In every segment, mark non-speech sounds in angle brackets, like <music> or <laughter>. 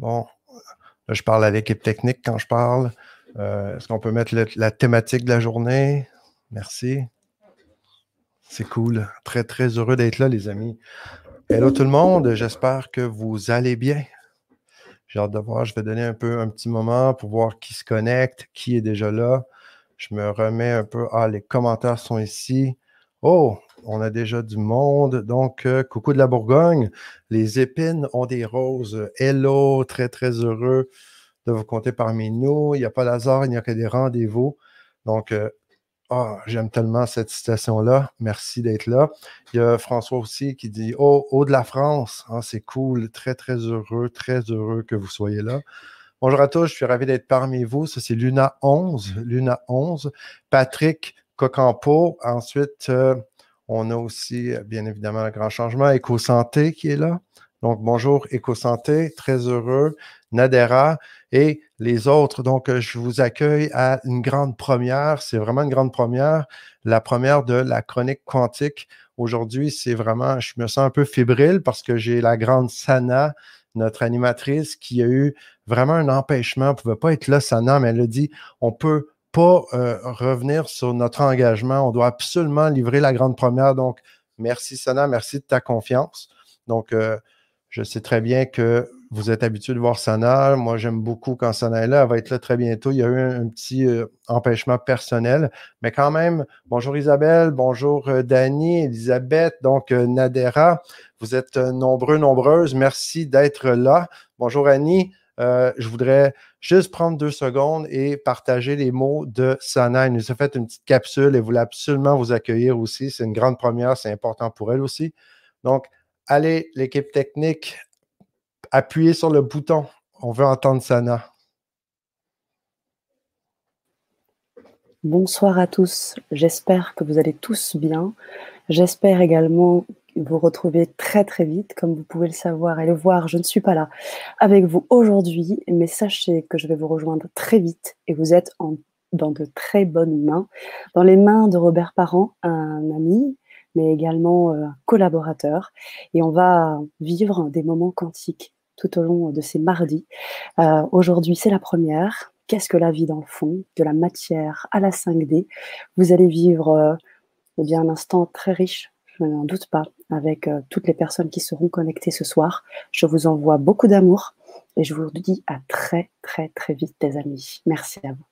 Bon, là, je parle à l'équipe technique quand je parle. Euh, est-ce qu'on peut mettre la thématique de la journée? Merci. C'est cool. Très, très heureux d'être là, les amis. Hello tout le monde. J'espère que vous allez bien. J'ai hâte de voir. Je vais donner un peu un petit moment pour voir qui se connecte, qui est déjà là. Je me remets un peu. Ah, les commentaires sont ici. Oh, on a déjà du monde. Donc, euh, coucou de la Bourgogne. Les épines ont des roses. Hello, très, très heureux de vous compter parmi nous. Il n'y a pas d'hasard, il n'y a que des rendez-vous. Donc, euh, ah, j'aime tellement cette citation-là. Merci d'être là. Il y a François aussi qui dit Oh, haut de la France. Ah, c'est cool. Très, très heureux, très heureux que vous soyez là. Bonjour à tous, je suis ravi d'être parmi vous. Ça, c'est Luna 11. Luna 11. Patrick Cocampo. Ensuite, euh, on a aussi, bien évidemment, le grand changement, Éco-Santé qui est là. Donc, bonjour Éco-Santé, très heureux. Nadera et les autres. Donc, euh, je vous accueille à une grande première. C'est vraiment une grande première. La première de la chronique quantique. Aujourd'hui, c'est vraiment, je me sens un peu fébrile parce que j'ai la grande Sana, notre animatrice, qui a eu vraiment un empêchement. Ne pouvait pas être là, Sana, mais elle a dit on peut pas euh, revenir sur notre engagement. On doit absolument livrer la grande première. Donc, merci Sana, merci de ta confiance. Donc, euh, je sais très bien que vous êtes habitué de voir Sana. Moi, j'aime beaucoup quand Sana est là. Elle va être là très bientôt. Il y a eu un, petit euh, empêchement personnel. Mais quand même, bonjour Isabelle, bonjour Dani, Elisabeth, donc Nadera. Vous êtes nombreux, nombreuses. Merci d'être là. Bonjour Annie. je voudrais juste prendre deux secondes et partager les mots de Sana. Elle nous a fait une petite capsule et voulait absolument vous accueillir aussi. C'est une grande première, c'est important pour elle aussi. Donc, allez, l'équipe technique, appuyez sur le bouton. On veut entendre Sana. Bonsoir à tous. J'espère que vous allez tous bien. J'espère également vous retrouver très très vite, comme vous pouvez le savoir et le voir. Je ne suis pas là avec vous aujourd'hui, mais sachez que je vais vous rejoindre très vite et vous êtes en, dans de très bonnes mains, dans les mains de Robert Parent, un ami, mais également euh, un collaborateur. Et on va vivre des moments quantiques tout au long de ces mardis. Euh, aujourd'hui, c'est la première. Qu'est-ce que la vie dans le fond? De la matière à la 5D. Vous allez vivre euh, eh bien, un instant très riche je n'en doute pas, avec euh, toutes les personnes qui seront connectées ce soir. Je vous envoie beaucoup d'amour et je vous dis à très, très, très vite, les amis. Merci à vous.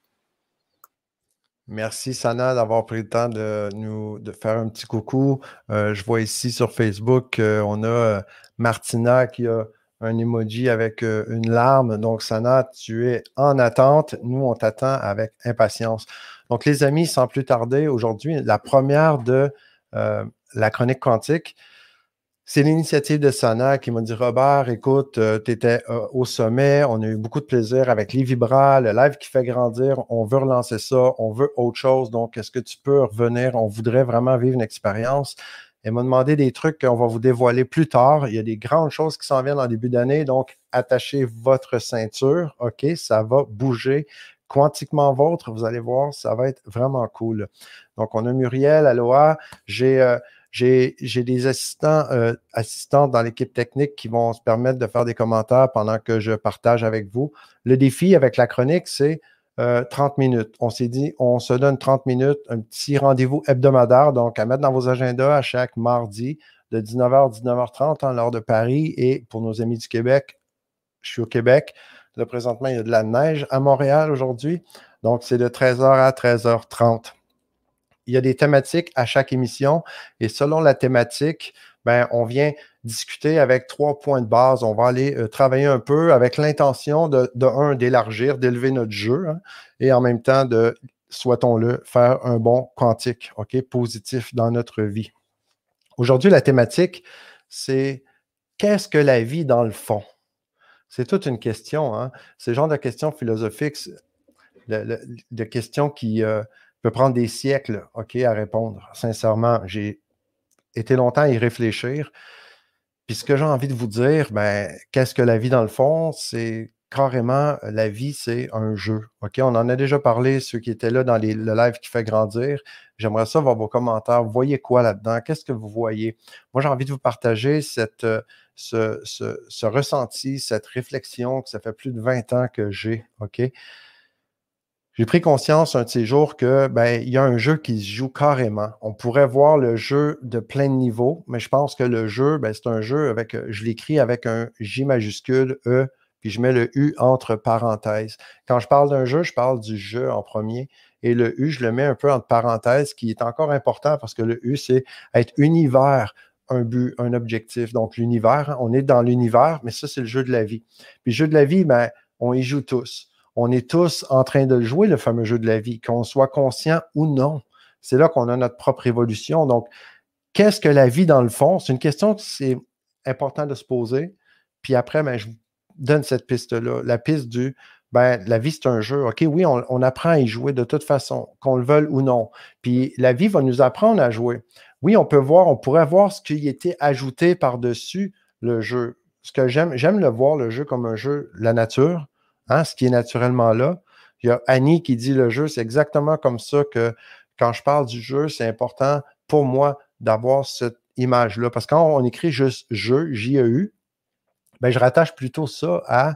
Merci Sana d'avoir pris le temps de nous de faire un petit coucou. Euh, je vois ici sur Facebook, euh, on a Martina qui a un emoji avec une larme. Donc Sana, tu es en attente. Nous, on t'attend avec impatience. Donc les amis, sans plus tarder, aujourd'hui, la première de la chronique quantique, c'est l'initiative de Sana qui m'a dit Robert, écoute, euh, tu étais euh, au sommet, on a eu beaucoup de plaisir avec les Vibras, le live qui fait grandir, on veut relancer ça, on veut autre chose, donc est-ce que tu peux revenir? On voudrait vraiment vivre une expérience. Elle m'a demandé des trucs qu'on va vous dévoiler plus tard. Il y a des grandes choses qui s'en viennent en début d'année, donc attachez votre ceinture, OK, ça va bouger quantiquement vôtre, vous allez voir, ça va être vraiment cool. Donc, on a Muriel, Aloha, j'ai. Euh, j'ai des assistants, euh, dans l'équipe technique qui vont se permettre de faire des commentaires pendant que je partage avec vous. Le défi avec la chronique, c'est 30 euh, minutes. On s'est dit, on se donne 30 minutes, un petit rendez-vous hebdomadaire, donc à mettre dans vos agendas à chaque mardi de 19h à 19h30 en l'heure de Paris. Et pour nos amis du Québec, je suis au Québec. Là, présentement, il y a de la neige à Montréal aujourd'hui. Donc, c'est de 13h à 13h30 il y a des thématiques à chaque émission et selon la thématique, ben, on vient discuter avec trois points de base. On va aller euh, travailler un peu avec l'intention de, de un, d'élargir, d'élever notre jeu hein, et en même temps de, souhaitons-le, faire un bon quantique, OK, positif dans notre vie. Aujourd'hui, la thématique, c'est qu'est-ce que la vie dans le fond? C'est toute une question. Hein? C'est le genre de questions philosophiques, de, questions qui, euh, peut prendre des siècles, OK, à répondre. Sincèrement, j'ai été longtemps à y réfléchir. Puis ce que j'ai envie de vous dire, ben, qu'est-ce que la vie dans le fond? C'est carrément, la vie, c'est un jeu. OK? On en a déjà parlé, ceux qui étaient là dans le live qui fait grandir. J'aimerais ça voir vos commentaires. Vous voyez quoi là-dedans? Qu'est-ce que vous voyez? Moi, j'ai envie de vous partager cette, ce, ce, ressenti, cette réflexion que ça fait plus de 20 ans que j'ai, OK? J'ai pris conscience un de ces jours que ben, il y a un jeu qui se joue carrément. On pourrait voir le jeu de plein de niveaux, mais je pense que le jeu, ben, c'est un jeu avec, je l'écris avec un J majuscule, E, puis je mets le U entre parenthèses. Quand je parle d'un jeu, je parle du jeu en premier. Et le U, je le mets un peu entre parenthèses, qui est encore important parce que le U, c'est être univers, un but, un objectif. Donc, l'univers, on est dans l'univers, mais ça, c'est le jeu de la vie. Puis, le jeu de la vie, ben, on y joue tous. On est tous en train de jouer le fameux jeu de la vie, qu'on soit conscient ou non. C'est là qu'on a notre propre évolution. Donc, qu'est-ce que la vie dans le fond? C'est une question que c'est important de se poser. Puis après, ben, je vous donne cette piste-là, la piste du ben, la vie, c'est un jeu. OK, oui, on, apprend à y jouer de toute façon, qu'on le veuille ou non. Puis la vie va nous apprendre à jouer. Oui, on peut voir, on pourrait voir ce qui était ajouté par-dessus le jeu. Ce que j'aime, j'aime le voir, le jeu, comme un jeu, la nature, hein, ce qui est naturellement là. Il y a Annie qui dit le jeu, c'est exactement comme ça que quand je parle du jeu, c'est important pour moi d'avoir cette image-là. Parce que quand on écrit juste jeu, J-E-U, ben, je rattache plutôt ça à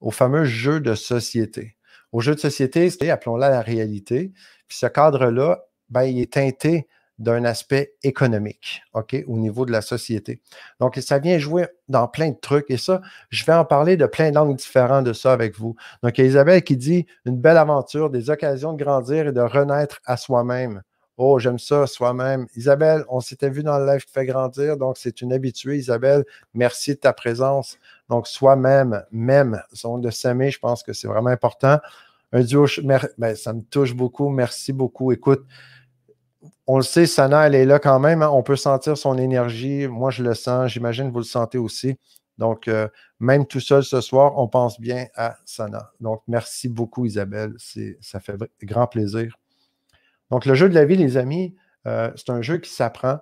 au fameux jeu de société. Au jeu de société, c'est, appelons-la la réalité. Puis ce cadre-là, ben, il est teinté d'un aspect économique, OK, au niveau de la société. Donc, ça vient jouer dans plein de trucs. Et ça, je vais en parler de plein d'angles différents de ça avec vous. Donc, il y a Isabelle qui dit une belle aventure, des occasions de grandir et de renaître à soi-même. Oh, j'aime ça, soi-même. Isabelle, on s'était vu dans le live qui fait grandir, donc c'est une habituée. Isabelle, merci de ta présence. Donc, soi-même, même, son de s'aimer, je pense que c'est vraiment important. Un duo, ben, ça me touche beaucoup. Merci beaucoup. Écoute, on le sait, Sana, elle est là quand même. Hein. On peut sentir son énergie. Moi, je le sens. J'imagine que vous le sentez aussi. Donc, euh, même tout seul ce soir, on pense bien à Sana. Donc, merci beaucoup, Isabelle. Ça fait grand plaisir. Donc, le jeu de la vie, les amis, euh, c'est un jeu qui s'apprend.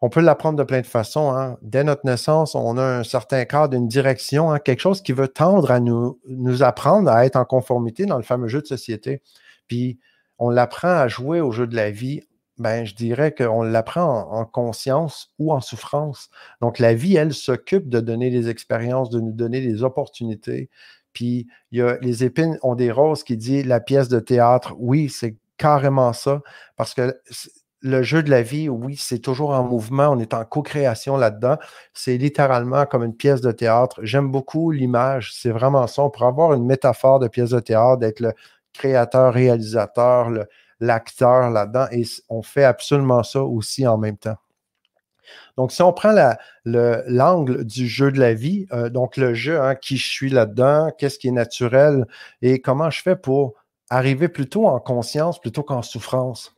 On peut l'apprendre de plein de façons. Hein. Dès notre naissance, on a un certain cadre, une direction, hein, quelque chose qui veut tendre à nous, nous apprendre à être en conformité dans le fameux jeu de société. Puis, on l'apprend à jouer au jeu de la vie. Ben, je dirais qu'on l'apprend en, en, conscience ou en souffrance. Donc, la vie, elle s'occupe de donner des expériences, de nous donner des opportunités. Puis, il y a, les épines ont des roses qui dit la pièce de théâtre. Oui, c'est carrément ça, parce que le jeu de la vie, oui, c'est toujours en mouvement, on est en co-création là-dedans. C'est littéralement comme une pièce de théâtre. J'aime beaucoup l'image, c'est vraiment ça. On pourrait avoir une métaphore de pièce de théâtre, d'être le créateur, réalisateur, l'acteur là-dedans, et on fait absolument ça aussi en même temps. Donc, si on prend l'angle du jeu de la vie, euh, donc le jeu, hein, qui je suis là-dedans, qu'est-ce qui est naturel et comment je fais pour arriver plutôt en conscience plutôt qu'en souffrance.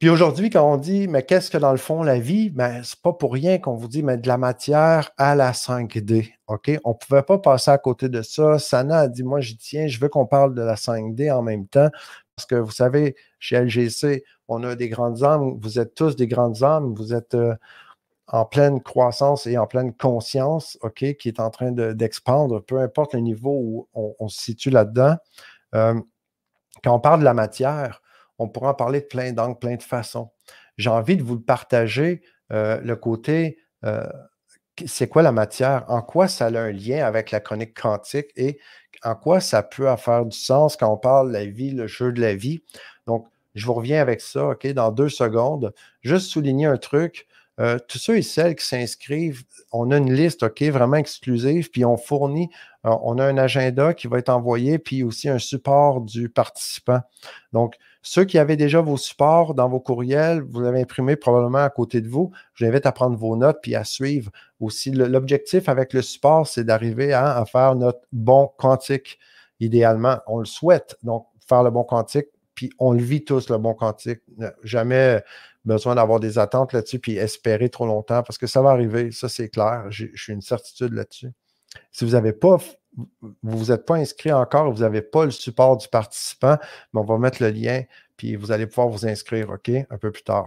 Puis aujourd'hui, quand on dit, mais qu'est-ce que dans le fond la vie? Ben, c'est pas pour rien qu'on vous dit, mais de la matière à la 5D. OK? On ne pouvait pas passer à côté de ça. Sana a dit, moi, j'y tiens, je veux qu'on parle de la 5D en même temps. Parce que vous savez, chez LGC, on a des grandes âmes. Vous êtes tous des grandes âmes. Vous êtes euh, en pleine croissance et en pleine conscience, OK, qui est en train d'expandre, peu importe le niveau où on se situe là-dedans. Euh, quand on parle de la matière, on pourra en parler de plein d'angles, plein de façons. J'ai envie de vous le partager, euh, le côté, c'est quoi la matière, en quoi ça a un lien avec la chronique quantique et en quoi ça peut faire du sens quand on parle de la vie, le jeu de la vie. Donc, je vous reviens avec ça, OK, dans deux secondes. Juste souligner un truc. Euh, tous ceux et celles qui s'inscrivent, on a une liste, OK, vraiment exclusive, puis on fournit, on a un agenda qui va être envoyé, puis aussi un support du participant. Donc, ceux qui avaient déjà vos supports dans vos courriels, vous l'avez imprimé probablement à côté de vous. Je vous invite à prendre vos notes puis à suivre aussi. L'objectif avec le support, c'est d'arriver à, à, faire notre bon quantique. Idéalement, on le souhaite. Donc, faire le bon quantique, puis on le vit tous, le bon quantique. Jamais besoin d'avoir des attentes là-dessus puis espérer trop longtemps parce que ça va arriver, ça c'est clair, je suis une certitude là-dessus. Si vous n'avez pas, vous vous êtes pas inscrit encore, vous n'avez pas le support du participant, mais on va mettre le lien puis vous allez pouvoir vous inscrire, OK, un peu plus tard.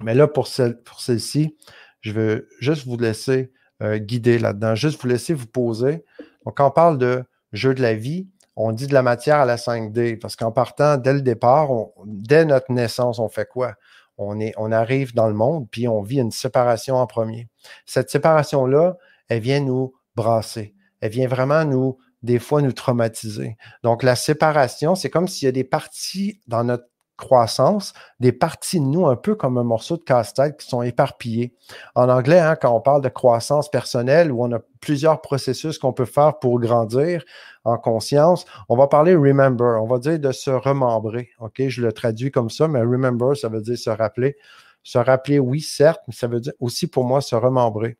Mais là, pour celle-ci, je veux juste vous laisser euh, guider là-dedans, juste vous laisser vous poser. Donc, quand on parle de jeu de la vie, on dit de la matière à la 5D parce qu'en partant dès le départ, dès notre naissance, on fait quoi? on, est, on arrive dans le monde, puis on vit une séparation en premier. Cette séparation-là, elle vient nous brasser. Elle vient vraiment nous, des fois, nous traumatiser. Donc, la séparation, c'est comme s'il y a des parties dans notre croissance, des parties de nous un peu comme un morceau de casse-tête qui sont éparpillées. En anglais, hein, quand on parle de croissance personnelle, où on a plusieurs processus qu'on peut faire pour grandir en conscience, on va parler remember, on va dire de se remembrer. OK, je le traduis comme ça, mais remember, ça veut dire se rappeler. Se rappeler, oui, certes, mais ça veut dire aussi pour moi se remembrer.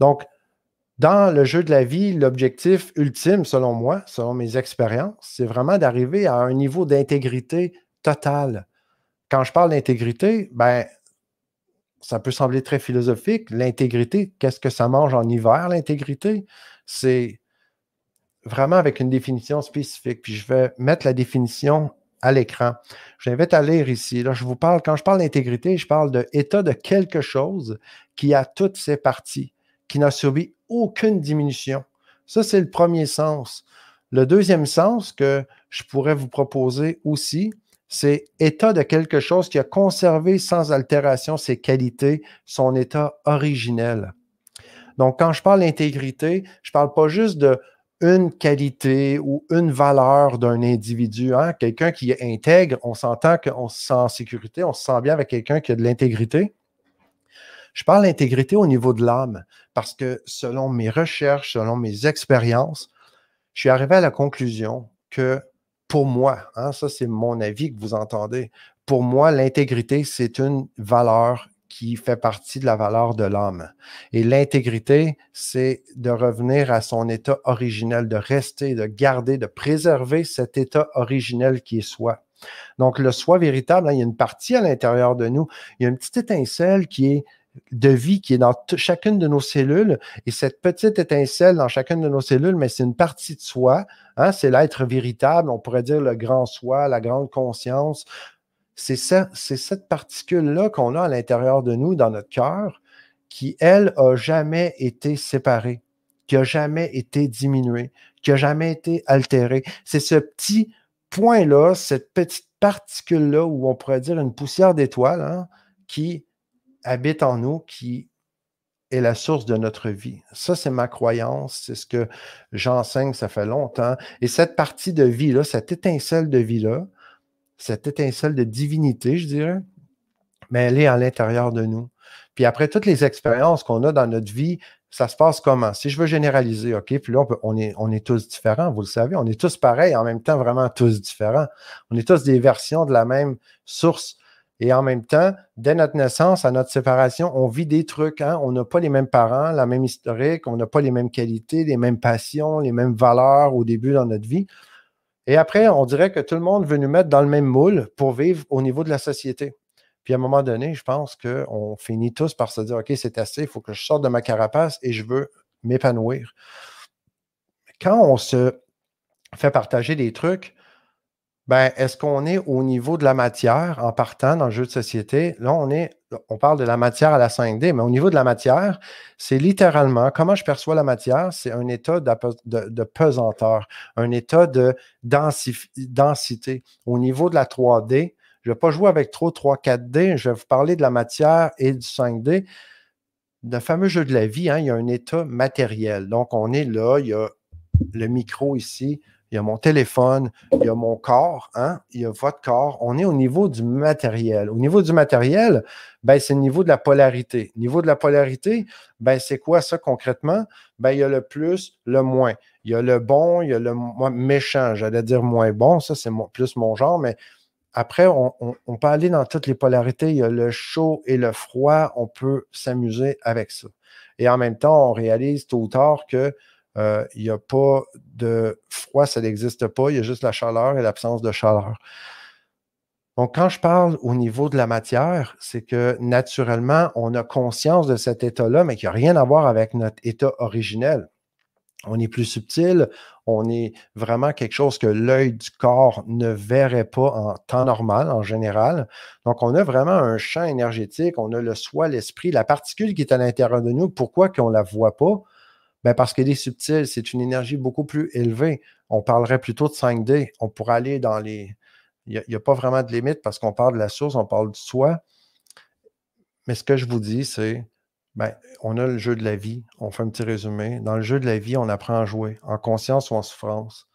Donc, dans le jeu de la vie, l'objectif ultime, selon moi, selon mes expériences, c'est vraiment d'arriver à un niveau d'intégrité totale. Quand je parle d'intégrité, ben, ça peut sembler très philosophique. L'intégrité, qu'est-ce que ça mange en hiver, l'intégrité? C'est vraiment avec une définition spécifique. Puis je vais mettre la définition à l'écran. Je à lire ici. Là, je vous parle, quand je parle d'intégrité, je parle de de quelque chose qui a toutes ses parties, qui n'a subi aucune diminution. Ça, c'est le premier sens. Le deuxième sens que je pourrais vous proposer aussi, c'est état de quelque chose qui a conservé sans altération ses qualités, son état originel. Donc, quand je parle d'intégrité, je ne parle pas juste de une qualité ou une valeur d'un individu. Hein. Quelqu'un qui est intègre, on s'entend qu'on se sent en sécurité, on se sent bien avec quelqu'un qui a de l'intégrité. Je parle d'intégrité au niveau de l'âme parce que selon mes recherches, selon mes expériences, je suis arrivé à la conclusion que pour moi, hein, ça c'est mon avis que vous entendez, pour moi, l'intégrité, c'est une valeur qui fait partie de la valeur de l'âme. Et l'intégrité, c'est de revenir à son état originel, de rester, de garder, de préserver cet état originel qui est soi. Donc, le soi véritable, hein, il y a une partie à l'intérieur de nous, il y a une petite étincelle qui est de vie qui est dans chacune de nos cellules. Et cette petite étincelle dans chacune de nos cellules, mais c'est une partie de soi. Hein, c'est l'être véritable, on pourrait dire le grand soi, la grande conscience. C'est cette particule-là qu'on a à l'intérieur de nous, dans notre cœur, qui, elle, a jamais été séparée, qui a jamais été diminuée, qui a jamais été altérée. C'est ce petit point-là, cette petite particule-là, où on pourrait dire une poussière d'étoile, hein, qui habite en nous, qui est la source de notre vie. Ça, c'est ma croyance, c'est ce que j'enseigne, ça fait longtemps. Et cette partie de vie-là, cette étincelle de vie-là, cette étincelle de divinité, je dirais, mais elle est à l'intérieur de nous. Puis après toutes les expériences qu'on a dans notre vie, ça se passe comment? Si je veux généraliser, OK, puis là, on, est, on est tous différents, vous le savez, on est tous pareils, en même temps, vraiment tous différents. On est tous des versions de la même source et en même temps, dès notre naissance, à notre séparation, on vit des trucs. Hein? On n'a pas les mêmes parents, la même historique, on n'a pas les mêmes qualités, les mêmes passions, les mêmes valeurs au début dans notre vie. Et après, on dirait que tout le monde veut nous mettre dans le même moule pour vivre au niveau de la société. Puis à un moment donné, je pense qu'on finit tous par se dire OK, c'est assez, il faut que je sorte de ma carapace et je veux m'épanouir. Quand on se fait partager des trucs, ben, est-ce qu'on est au niveau de la matière en partant dans le jeu de société? Là, on est, on parle de la matière à la 5D, mais au niveau de la matière, c'est littéralement comment je perçois la matière, c'est un état de, pesanteur, un état de densité. Au niveau de la 3D, je ne vais pas jouer avec trop 3, 4D, je vais vous parler de la matière et du 5D. Le fameux jeu de la vie, hein, il y a un état matériel. Donc, on est là, il y a le micro ici, il y a mon téléphone, il y a mon corps, hein, il y a votre corps. On est au niveau du matériel. Au niveau du matériel, ben, c'est le niveau de la polarité. Au niveau de la polarité, ben, c'est quoi ça concrètement? Ben, il y a le plus, le moins. Il y a le bon, il y a le méchant. J'allais dire moins bon, ça, c'est plus mon genre, mais après, on, on, peut aller dans toutes les polarités. Il y a le chaud et le froid. On peut s'amuser avec ça. Et en même temps, on réalise tôt ou tard que euh, il n'y a pas de froid, ça n'existe pas. Il y a juste la chaleur et l'absence de chaleur. Donc, quand je parle au niveau de la matière, c'est que naturellement, on a conscience de cet état-là, mais qui n'a rien à voir avec notre état originel. On est plus subtil, on est vraiment quelque chose que l'œil du corps ne verrait pas en temps normal, en général. Donc, on a vraiment un champ énergétique, on a le soi, l'esprit, la particule qui est à l'intérieur de nous. Pourquoi qu'on ne la voit pas? Ben parce qu'elle est subtile, c'est une énergie beaucoup plus élevée. On parlerait plutôt de 5D. On pourrait aller dans les. Il n'y a, pas vraiment de limite parce qu'on parle de la source, on parle du soi. mais ce que je vous dis, c'est, ben, on a le jeu de la vie, on fait un petit résumé. Dans le jeu de la vie, on apprend à jouer, en conscience ou en souffrance.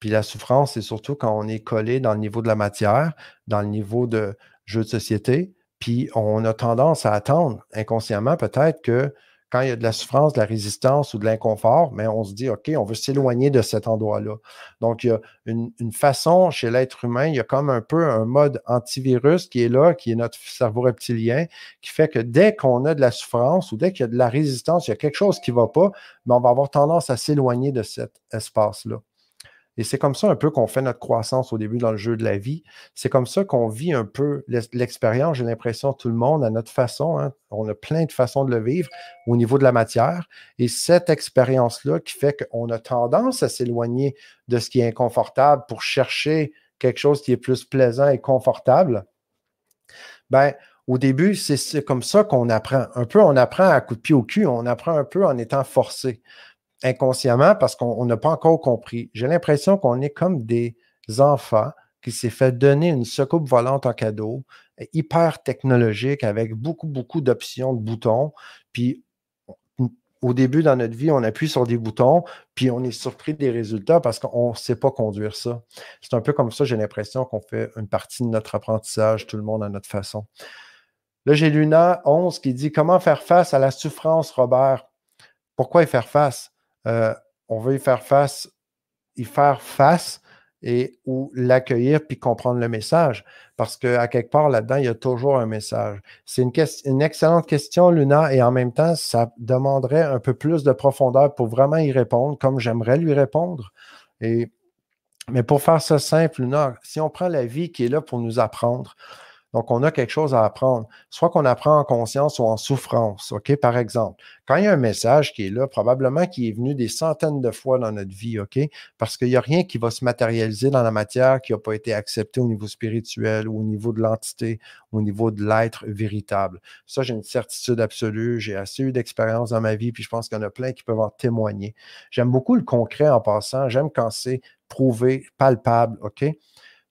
Puis la souffrance, c'est surtout quand on est collé dans le niveau de la matière, dans le niveau de jeu de société, puis on a tendance à attendre inconsciemment peut-être que quand il y a de la souffrance, de la résistance ou de l'inconfort, mais on se dit, OK, on veut s'éloigner de cet endroit-là. Donc, il y a une, façon chez l'être humain, il y a comme un peu un mode antivirus qui est là, qui est notre cerveau reptilien, qui fait que dès qu'on a de la souffrance ou dès qu'il y a de la résistance, il y a quelque chose qui ne va pas, mais on va avoir tendance à s'éloigner de cet espace-là. Et c'est comme ça un peu qu'on fait notre croissance au début dans le jeu de la vie. C'est comme ça qu'on vit un peu l'expérience. J'ai l'impression tout le monde à notre façon. Hein. On a plein de façons de le vivre au niveau de la matière. Et cette expérience-là qui fait qu'on a tendance à s'éloigner de ce qui est inconfortable pour chercher quelque chose qui est plus plaisant et confortable. Ben, au début, c'est comme ça qu'on apprend. Un peu, on apprend à coup de pied au cul, on apprend un peu en étant forcé inconsciemment parce qu'on n'a pas encore compris. J'ai l'impression qu'on est comme des enfants qui s'est fait donner une soucoupe volante en cadeau, hyper technologique, avec beaucoup, beaucoup d'options de boutons. Puis au début dans notre vie, on appuie sur des boutons, puis on est surpris des résultats parce qu'on ne sait pas conduire ça. C'est un peu comme ça, j'ai l'impression qu'on fait une partie de notre apprentissage, tout le monde à notre façon. Là, j'ai Luna 11 qui dit Comment faire face à la souffrance, Robert? Pourquoi y faire face? Euh, on veut y faire face, y faire face et ou l'accueillir puis comprendre le message. Parce qu'à quelque part là-dedans, il y a toujours un message. C'est une, une, excellente question, Luna, et en même temps, ça demanderait un peu plus de profondeur pour vraiment y répondre, comme j'aimerais lui répondre. Et, mais pour faire ça simple, Luna, si on prend la vie qui est là pour nous apprendre, donc, on a quelque chose à apprendre, soit qu'on apprend en conscience ou en souffrance. OK? Par exemple, quand il y a un message qui est là, probablement qui est venu des centaines de fois dans notre vie, OK? Parce qu'il n'y a rien qui va se matérialiser dans la matière qui n'a pas été accepté au niveau spirituel ou au niveau de l'entité, au niveau de l'être véritable. Ça, j'ai une certitude absolue. J'ai assez eu d'expérience dans ma vie, puis je pense qu'il y en a plein qui peuvent en témoigner. J'aime beaucoup le concret en passant. J'aime quand c'est prouvé, palpable, OK?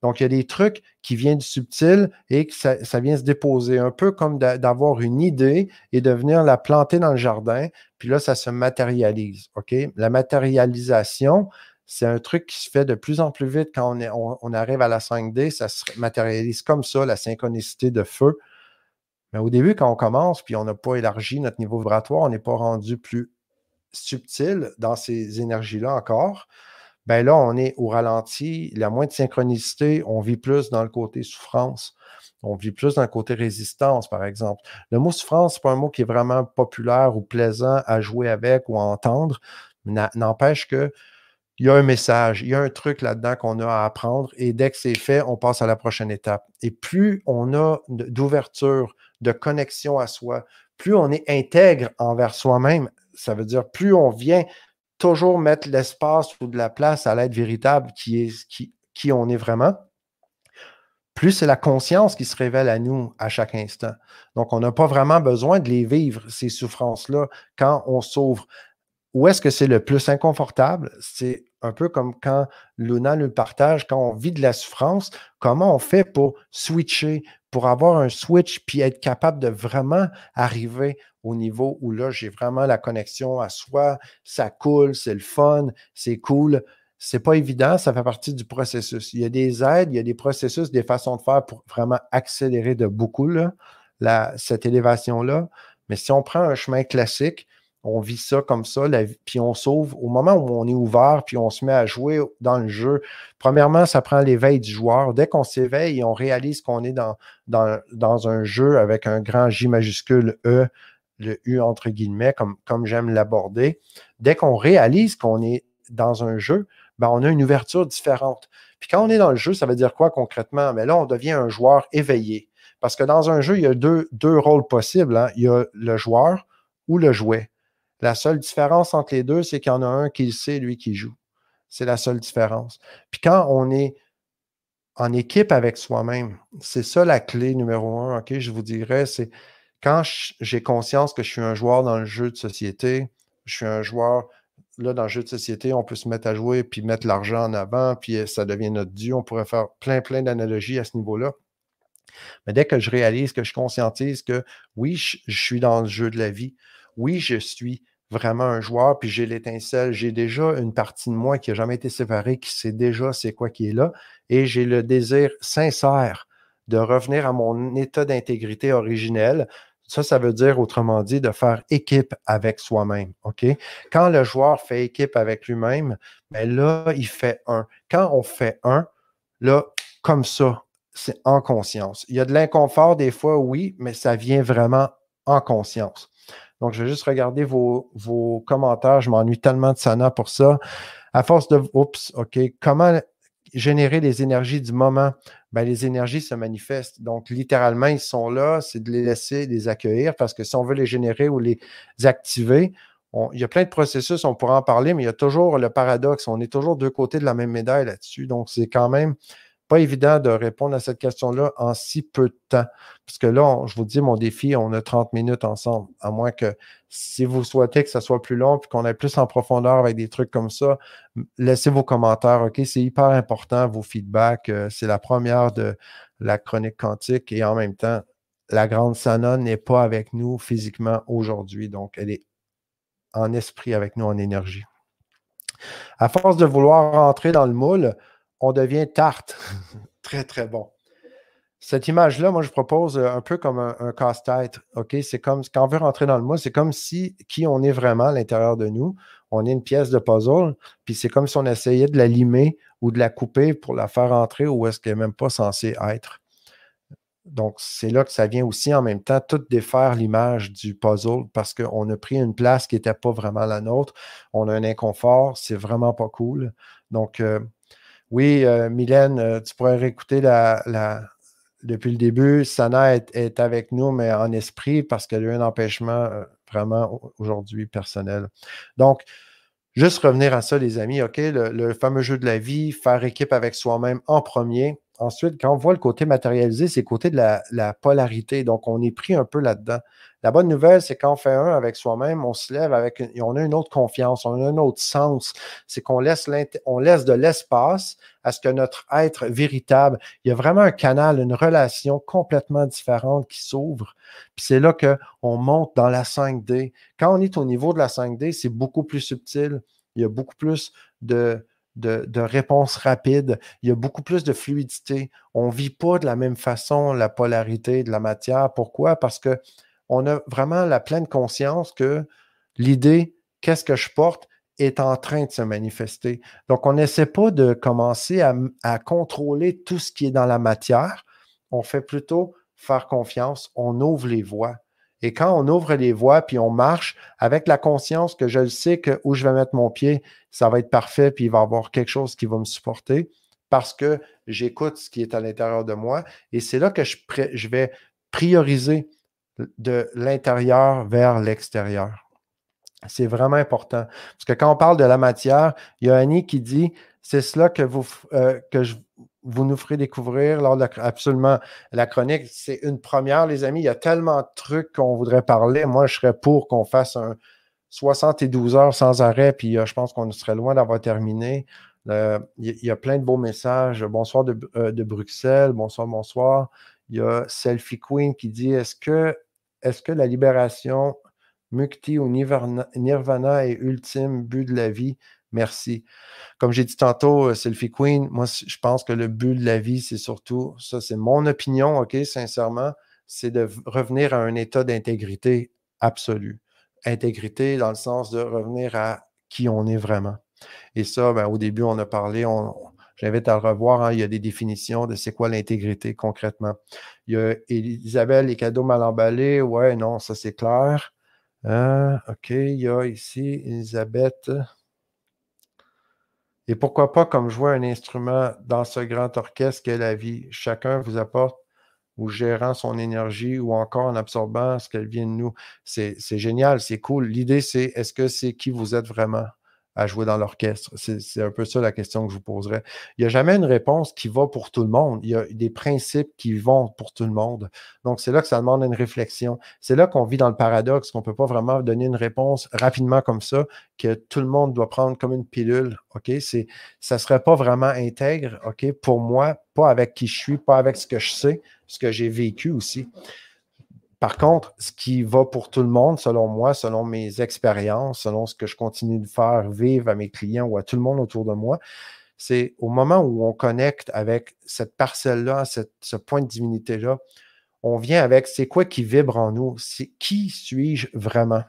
Donc, il y a des trucs qui viennent du subtil et que ça, vient se déposer, un peu comme d'avoir une idée et de venir la planter dans le jardin, puis là, ça se matérialise. OK? La matérialisation, c'est un truc qui se fait de plus en plus vite quand on, arrive à la 5D, ça se matérialise comme ça, la synchronicité de feu. Mais au début, quand on commence, puis on n'a pas élargi notre niveau vibratoire, on n'est pas rendu plus subtil dans ces énergies-là encore ben là, on est au ralenti, il y a moins de synchronicité, on vit plus dans le côté souffrance, on vit plus dans le côté résistance, par exemple. Le mot souffrance, ce n'est pas un mot qui est vraiment populaire ou plaisant à jouer avec ou à entendre, n'empêche que il y a un message, il y a un truc là-dedans qu'on a à apprendre et dès que c'est fait, on passe à la prochaine étape. Et plus on a d'ouverture, de connexion à soi, plus on est intègre envers soi-même, ça veut dire plus on vient toujours mettre l'espace ou de la place à l'être véritable qui est qui, qui on est vraiment, plus c'est la conscience qui se révèle à nous à chaque instant. Donc, on n'a pas vraiment besoin de les vivre, ces souffrances-là, quand on s'ouvre. Où est-ce que c'est le plus inconfortable? C'est un peu comme quand Luna nous partage, quand on vit de la souffrance, comment on fait pour switcher, pour avoir un switch, puis être capable de vraiment arriver au niveau où là, j'ai vraiment la connexion à soi, ça coule, c'est le fun, c'est cool. C'est pas évident, ça fait partie du processus. Il y a des aides, il y a des processus, des façons de faire pour vraiment accélérer de beaucoup là, cette élévation-là. Mais si on prend un chemin classique, on vit ça comme ça, puis on s'ouvre au moment où on est ouvert, puis on se met à jouer dans le jeu. Premièrement, ça prend l'éveil du joueur. Dès qu'on s'éveille on réalise qu'on est dans, dans, dans, un jeu avec un grand J majuscule E, le U entre guillemets, comme, comme j'aime l'aborder, dès qu'on réalise qu'on est dans un jeu, ben on a une ouverture différente. Puis quand on est dans le jeu, ça veut dire quoi concrètement? Mais là, on devient un joueur éveillé. Parce que dans un jeu, il y a deux, deux rôles possibles. Hein. Il y a le joueur ou le jouet. La seule différence entre les deux, c'est qu'il y en a un qui le sait, lui qui joue. C'est la seule différence. Puis quand on est en équipe avec soi-même, c'est ça la clé numéro un, OK? Je vous dirais, c'est quand j'ai conscience que je suis un joueur dans le jeu de société, je suis un joueur, là, dans le jeu de société, on peut se mettre à jouer puis mettre l'argent en avant, puis ça devient notre dieu. On pourrait faire plein, plein d'analogies à ce niveau-là. Mais dès que je réalise, que je conscientise que oui, je, suis dans le jeu de la vie, oui, je suis vraiment un joueur, puis j'ai l'étincelle, j'ai déjà une partie de moi qui n'a jamais été séparée, qui sait déjà c'est quoi qui est là, et j'ai le désir sincère de revenir à mon état d'intégrité originel. Ça, ça veut dire, autrement dit, de faire équipe avec soi-même. OK? Quand le joueur fait équipe avec lui-même, bien là, il fait un. Quand on fait un, là, comme ça, c'est en conscience. Il y a de l'inconfort des fois, oui, mais ça vient vraiment en conscience. Donc, je vais juste regarder vos, vos commentaires. Je m'ennuie tellement de Sana pour ça. À force de. Oups, OK. Comment générer les énergies du moment? Ben, les énergies se manifestent. Donc, littéralement, ils sont là, c'est de les laisser, les accueillir, parce que si on veut les générer ou les activer, il y a plein de processus, on pourra en parler, mais il y a toujours le paradoxe. On est toujours deux côtés de la même médaille là-dessus. Donc, c'est quand même pas évident de répondre à cette question-là en si peu de temps. Parce que là, je vous dis, mon défi, on a 30 minutes ensemble. À moins que si vous souhaitez que ça soit plus long puis qu'on aille plus en profondeur avec des trucs comme ça, laissez vos commentaires. OK? C'est hyper important, vos feedbacks. Euh, c'est la première de la chronique quantique et en même temps, la grande Sana n'est pas avec nous physiquement aujourd'hui. Donc, elle est en esprit avec nous, en énergie. À force de vouloir rentrer dans le moule, on devient tarte. <laughs> très, très bon. Cette image-là, moi, je propose euh, un peu comme un, casse-tête. OK? C'est comme quand on veut rentrer dans le moule, c'est comme si qui on est vraiment à l'intérieur de nous. On est une pièce de puzzle, puis c'est comme si on essayait de la limer ou de la couper pour la faire entrer où est-ce qu'elle n'est même pas censée être. Donc, c'est là que ça vient aussi en même temps tout défaire l'image du puzzle parce qu'on a pris une place qui n'était pas vraiment la nôtre. On a un inconfort, c'est vraiment pas cool. Donc, euh, oui, euh, Mylène, euh, tu pourrais réécouter depuis le début. Sana est, avec nous, mais en esprit, parce qu'elle a eu un empêchement euh, vraiment aujourd'hui personnel. Donc, juste revenir à ça, les amis, OK? Le, fameux jeu de la vie, faire équipe avec soi-même en premier. Ensuite, quand on voit le côté matérialisé, c'est le côté de la, la polarité. Donc, on est pris un peu là-dedans. La bonne nouvelle, c'est quand on fait un avec soi-même, on se lève avec, on a une autre confiance, on a un autre sens. C'est qu'on laisse, on laisse de l'espace à ce que notre être véritable, il y a vraiment un canal, une relation complètement différente qui s'ouvre. Puis c'est là qu'on monte dans la 5D. Quand on est au niveau de la 5D, c'est beaucoup plus subtil. Il y a beaucoup plus de, de, de, réponses rapides. Il y a beaucoup plus de fluidité. On ne vit pas de la même façon la polarité de la matière. Pourquoi? Parce que on a vraiment la pleine conscience que l'idée, qu'est-ce que je porte, est en train de se manifester. Donc, on n'essaie pas de commencer à, contrôler tout ce qui est dans la matière. On fait plutôt faire confiance, on ouvre les voies. Et quand on ouvre les voies, puis on marche avec la conscience que je le sais que où je vais mettre mon pied, ça va être parfait, puis il va y avoir quelque chose qui va me supporter parce que j'écoute ce qui est à l'intérieur de moi. Et c'est là que je, je vais prioriser de l'intérieur vers l'extérieur. C'est vraiment important. Parce que quand on parle de la matière, il y a Annie qui dit c'est cela que vous, euh, que vous nous ferez découvrir lors de la, absolument la chronique. C'est une première, les amis. Il y a tellement de trucs qu'on voudrait parler. Moi, je serais pour qu'on fasse un 72 heures sans arrêt, puis euh, je pense qu'on serait loin d'avoir terminé. Euh, il y, a plein de beaux messages. Bonsoir de, de Bruxelles. Bonsoir, bonsoir. Il y a Selfie Queen qui dit Est-ce que, la libération, Mukti ou Nirvana est ultime but de la vie? Merci. Comme j'ai dit tantôt, euh, Selfie Queen, moi, je pense que le but de la vie, c'est surtout, ça, c'est mon opinion, OK, sincèrement, c'est de revenir à un état d'intégrité absolue. Intégrité dans le sens de revenir à qui on est vraiment. Et ça, ben, au début, on a parlé, on, J'invite à le revoir. Hein. il y a des définitions de c'est quoi l'intégrité concrètement. Il y a Isabelle, les cadeaux mal emballés. Ouais, non, ça c'est clair. Hein, OK, il y a ici Elisabeth. Et pourquoi pas comme jouer un instrument dans ce grand orchestre qu'est la vie. Chacun vous apporte ou gérant son énergie ou encore en absorbant ce qu'elle vient de nous. C'est génial, c'est cool. L'idée, c'est est-ce que c'est qui vous êtes vraiment? À jouer dans l'orchestre? C'est un peu ça la question que je vous poserais. Il n'y a jamais une réponse qui va pour tout le monde. Il y a des principes qui vont pour tout le monde. Donc, c'est là que ça demande une réflexion. C'est là qu'on vit dans le paradoxe, qu'on ne peut pas vraiment donner une réponse rapidement comme ça, que tout le monde doit prendre comme une pilule. OK? Ça ne serait pas vraiment intègre, OK? Pour moi, pas avec qui je suis, pas avec ce que je sais, ce que j'ai vécu aussi. Par contre, ce qui va pour tout le monde, selon moi, selon mes expériences, selon ce que je continue de faire vivre à mes clients ou à tout le monde autour de moi, c'est au moment où on connecte avec cette parcelle-là, ce point de divinité-là, on vient avec c'est quoi qui vibre en nous? C'est qui suis-je vraiment?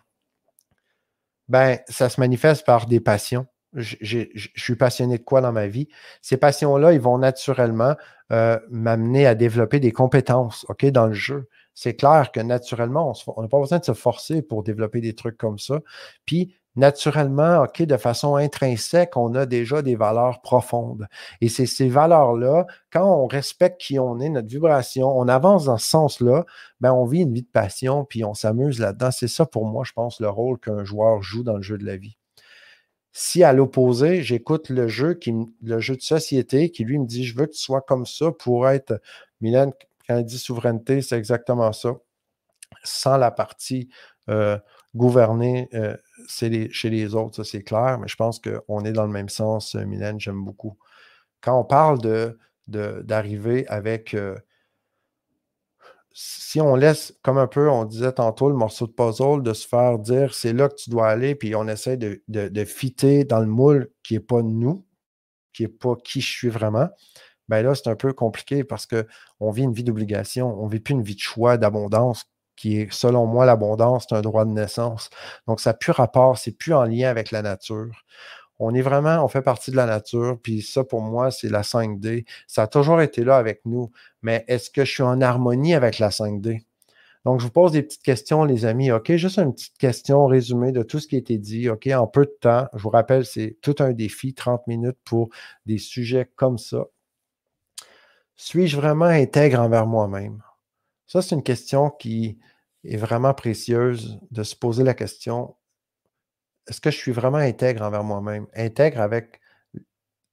Ben, ça se manifeste par des passions. Je, suis passionné de quoi dans ma vie? Ces passions-là, ils vont naturellement euh, m'amener à développer des compétences, OK, dans le jeu. C'est clair que naturellement, on n'a pas besoin de se forcer pour développer des trucs comme ça. Puis, naturellement, OK, de façon intrinsèque, on a déjà des valeurs profondes. Et c'est ces valeurs-là, quand on respecte qui on est, notre vibration, on avance dans ce sens-là, ben on vit une vie de passion, puis on s'amuse là-dedans. C'est ça pour moi, je pense, le rôle qu'un joueur joue dans le jeu de la vie. Si à l'opposé, j'écoute le jeu, le jeu de société, qui lui me dit Je veux que tu sois comme ça pour être. Mylène, quand il dit souveraineté, c'est exactement ça. Sans la partie euh, gouverner euh, chez les autres, ça c'est clair, mais je pense qu'on est dans le même sens, euh, Mylène, j'aime beaucoup. Quand on parle de, d'arriver avec. Si on laisse, comme un peu, on disait tantôt, le morceau de puzzle, de se faire dire c'est là que tu dois aller, puis on essaie de, de, fitter dans le moule qui n'est pas nous, qui n'est pas qui je suis vraiment, ben là, c'est un peu compliqué parce qu'on vit une vie d'obligation, on ne vit plus une vie de choix, d'abondance qui est, selon moi, l'abondance, c'est un droit de naissance. Donc, ça n'a plus rapport, c'est plus en lien avec la nature. On est vraiment, on fait partie de la nature, puis ça, pour moi, c'est la 5D. Ça a toujours été là avec nous, mais est-ce que je suis en harmonie avec la 5D? Donc, je vous pose des petites questions, les amis. OK, juste une petite question résumée de tout ce qui a été dit. OK, en peu de temps. Je vous rappelle, c'est tout un défi, 30 minutes pour des sujets comme ça. Suis-je vraiment intègre envers moi-même? Ça, c'est une question qui est vraiment précieuse de se poser la question est-ce que je suis vraiment intègre envers moi-même? Intègre avec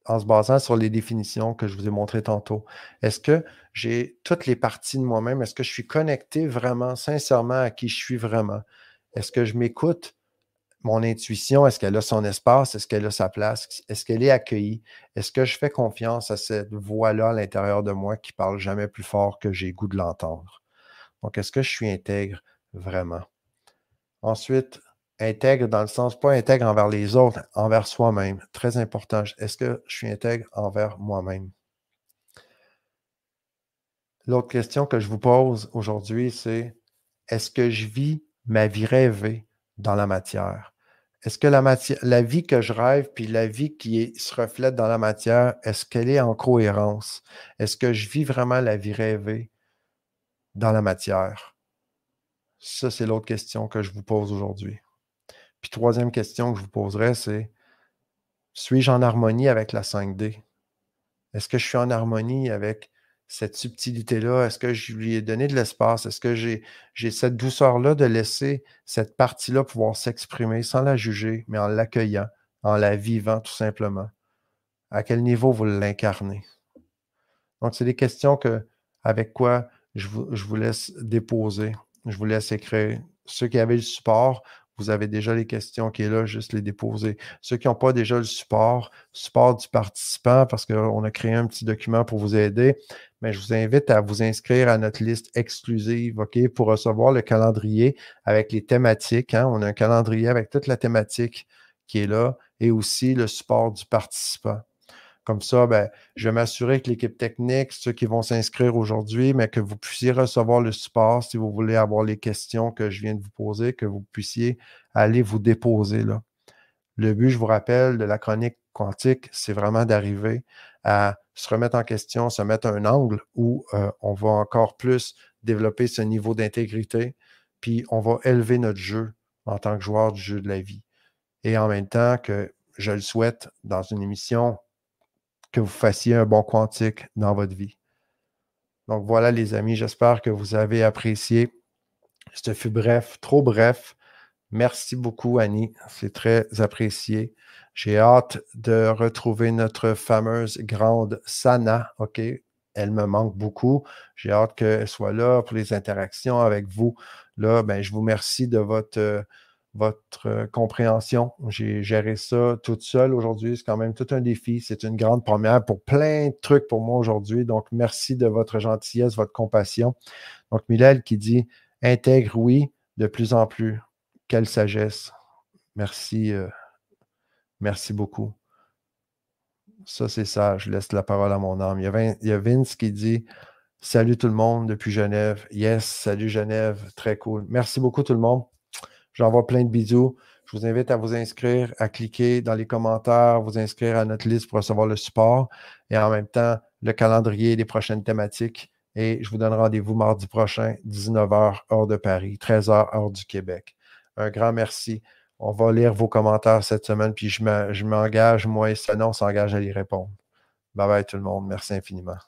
en se basant sur les définitions que je vous ai montrées tantôt. Est-ce que j'ai toutes les parties de moi-même? Est-ce que je suis connecté vraiment, sincèrement à qui je suis vraiment? Est-ce que je m'écoute? Mon intuition, est-ce qu'elle a son espace? Est-ce qu'elle a sa place? Est-ce qu'elle est accueillie? Est-ce que je fais confiance à cette voix-là à l'intérieur de moi qui parle jamais plus fort que j'ai goût de l'entendre? Donc, est-ce que je suis intègre? Vraiment? Ensuite, intègre dans le sens, pas intègre envers les autres, envers soi-même. Très important. Est-ce que je suis intègre envers moi-même? L'autre question que je vous pose aujourd'hui, c'est est-ce que je vis ma vie rêvée dans la matière? Est-ce que la, vie que je rêve, puis la vie qui se reflète dans la matière, est-ce qu'elle est en cohérence? Est-ce que je vis vraiment la vie rêvée? dans la matière? Ça, c'est l'autre question que je vous pose aujourd'hui. Puis troisième question que je vous poserai, c'est suis-je en harmonie avec la 5D? Est-ce que je suis en harmonie avec cette subtilité-là? Est-ce que je lui ai donné de l'espace? Est-ce que j'ai, cette douceur-là de laisser cette partie-là pouvoir s'exprimer sans la juger, mais en l'accueillant, en la vivant tout simplement? À quel niveau vous l'incarnez? Donc, c'est des questions que, avec quoi je vous, laisse déposer. Je vous laisse écrire. Ceux qui avaient le support, vous avez déjà les questions qui est là, juste les déposer. Ceux qui n'ont pas déjà le support, support du participant, parce qu'on a créé un petit document pour vous aider, mais je vous invite à vous inscrire à notre liste exclusive, OK, pour recevoir le calendrier avec les thématiques. Hein. On a un calendrier avec toute la thématique qui est là et aussi le support du participant. Comme ça, ben, je vais m'assurer que l'équipe technique, ceux qui vont s'inscrire aujourd'hui, mais que vous puissiez recevoir le support si vous voulez avoir les questions que je viens de vous poser, que vous puissiez aller vous déposer là. Le but, je vous rappelle, de la chronique quantique, c'est vraiment d'arriver à se remettre en question, se mettre un angle où euh, on va encore plus développer ce niveau d'intégrité, puis on va élever notre jeu en tant que joueur du jeu de la vie. Et en même temps que je le souhaite dans une émission que vous fassiez un bon quantique dans votre vie. Donc voilà les amis, j'espère que vous avez apprécié. Ce fut bref, trop bref. Merci beaucoup Annie, c'est très apprécié. J'ai hâte de retrouver notre fameuse grande Sana, OK? Elle me manque beaucoup. J'ai hâte qu'elle soit là pour les interactions avec vous. Là, ben, je vous remercie de votre, votre euh, compréhension. J'ai géré ça toute seule aujourd'hui. C'est quand même tout un défi. C'est une grande première pour plein de trucs pour moi aujourd'hui. Donc, merci de votre gentillesse, votre compassion. Donc, Milel qui dit intègre, oui, de plus en plus. Quelle sagesse. Merci. Euh, merci beaucoup. Ça, c'est ça. Je laisse la parole à mon âme. Il y, a Vince qui dit Salut tout le monde depuis Genève. Yes, salut Genève. Très cool. Merci beaucoup tout le monde. J'envoie plein de bisous. Je vous invite à vous inscrire, à cliquer dans les commentaires, vous inscrire à notre liste pour recevoir le support et en même temps le calendrier des prochaines thématiques. Et je vous donne rendez-vous mardi prochain, 19h, heure de Paris, 13h, heure du Québec. Un grand merci. On va lire vos commentaires cette semaine, puis je m'engage, moi et Sana, on s'engage à y répondre. Bye bye tout le monde. Merci infiniment.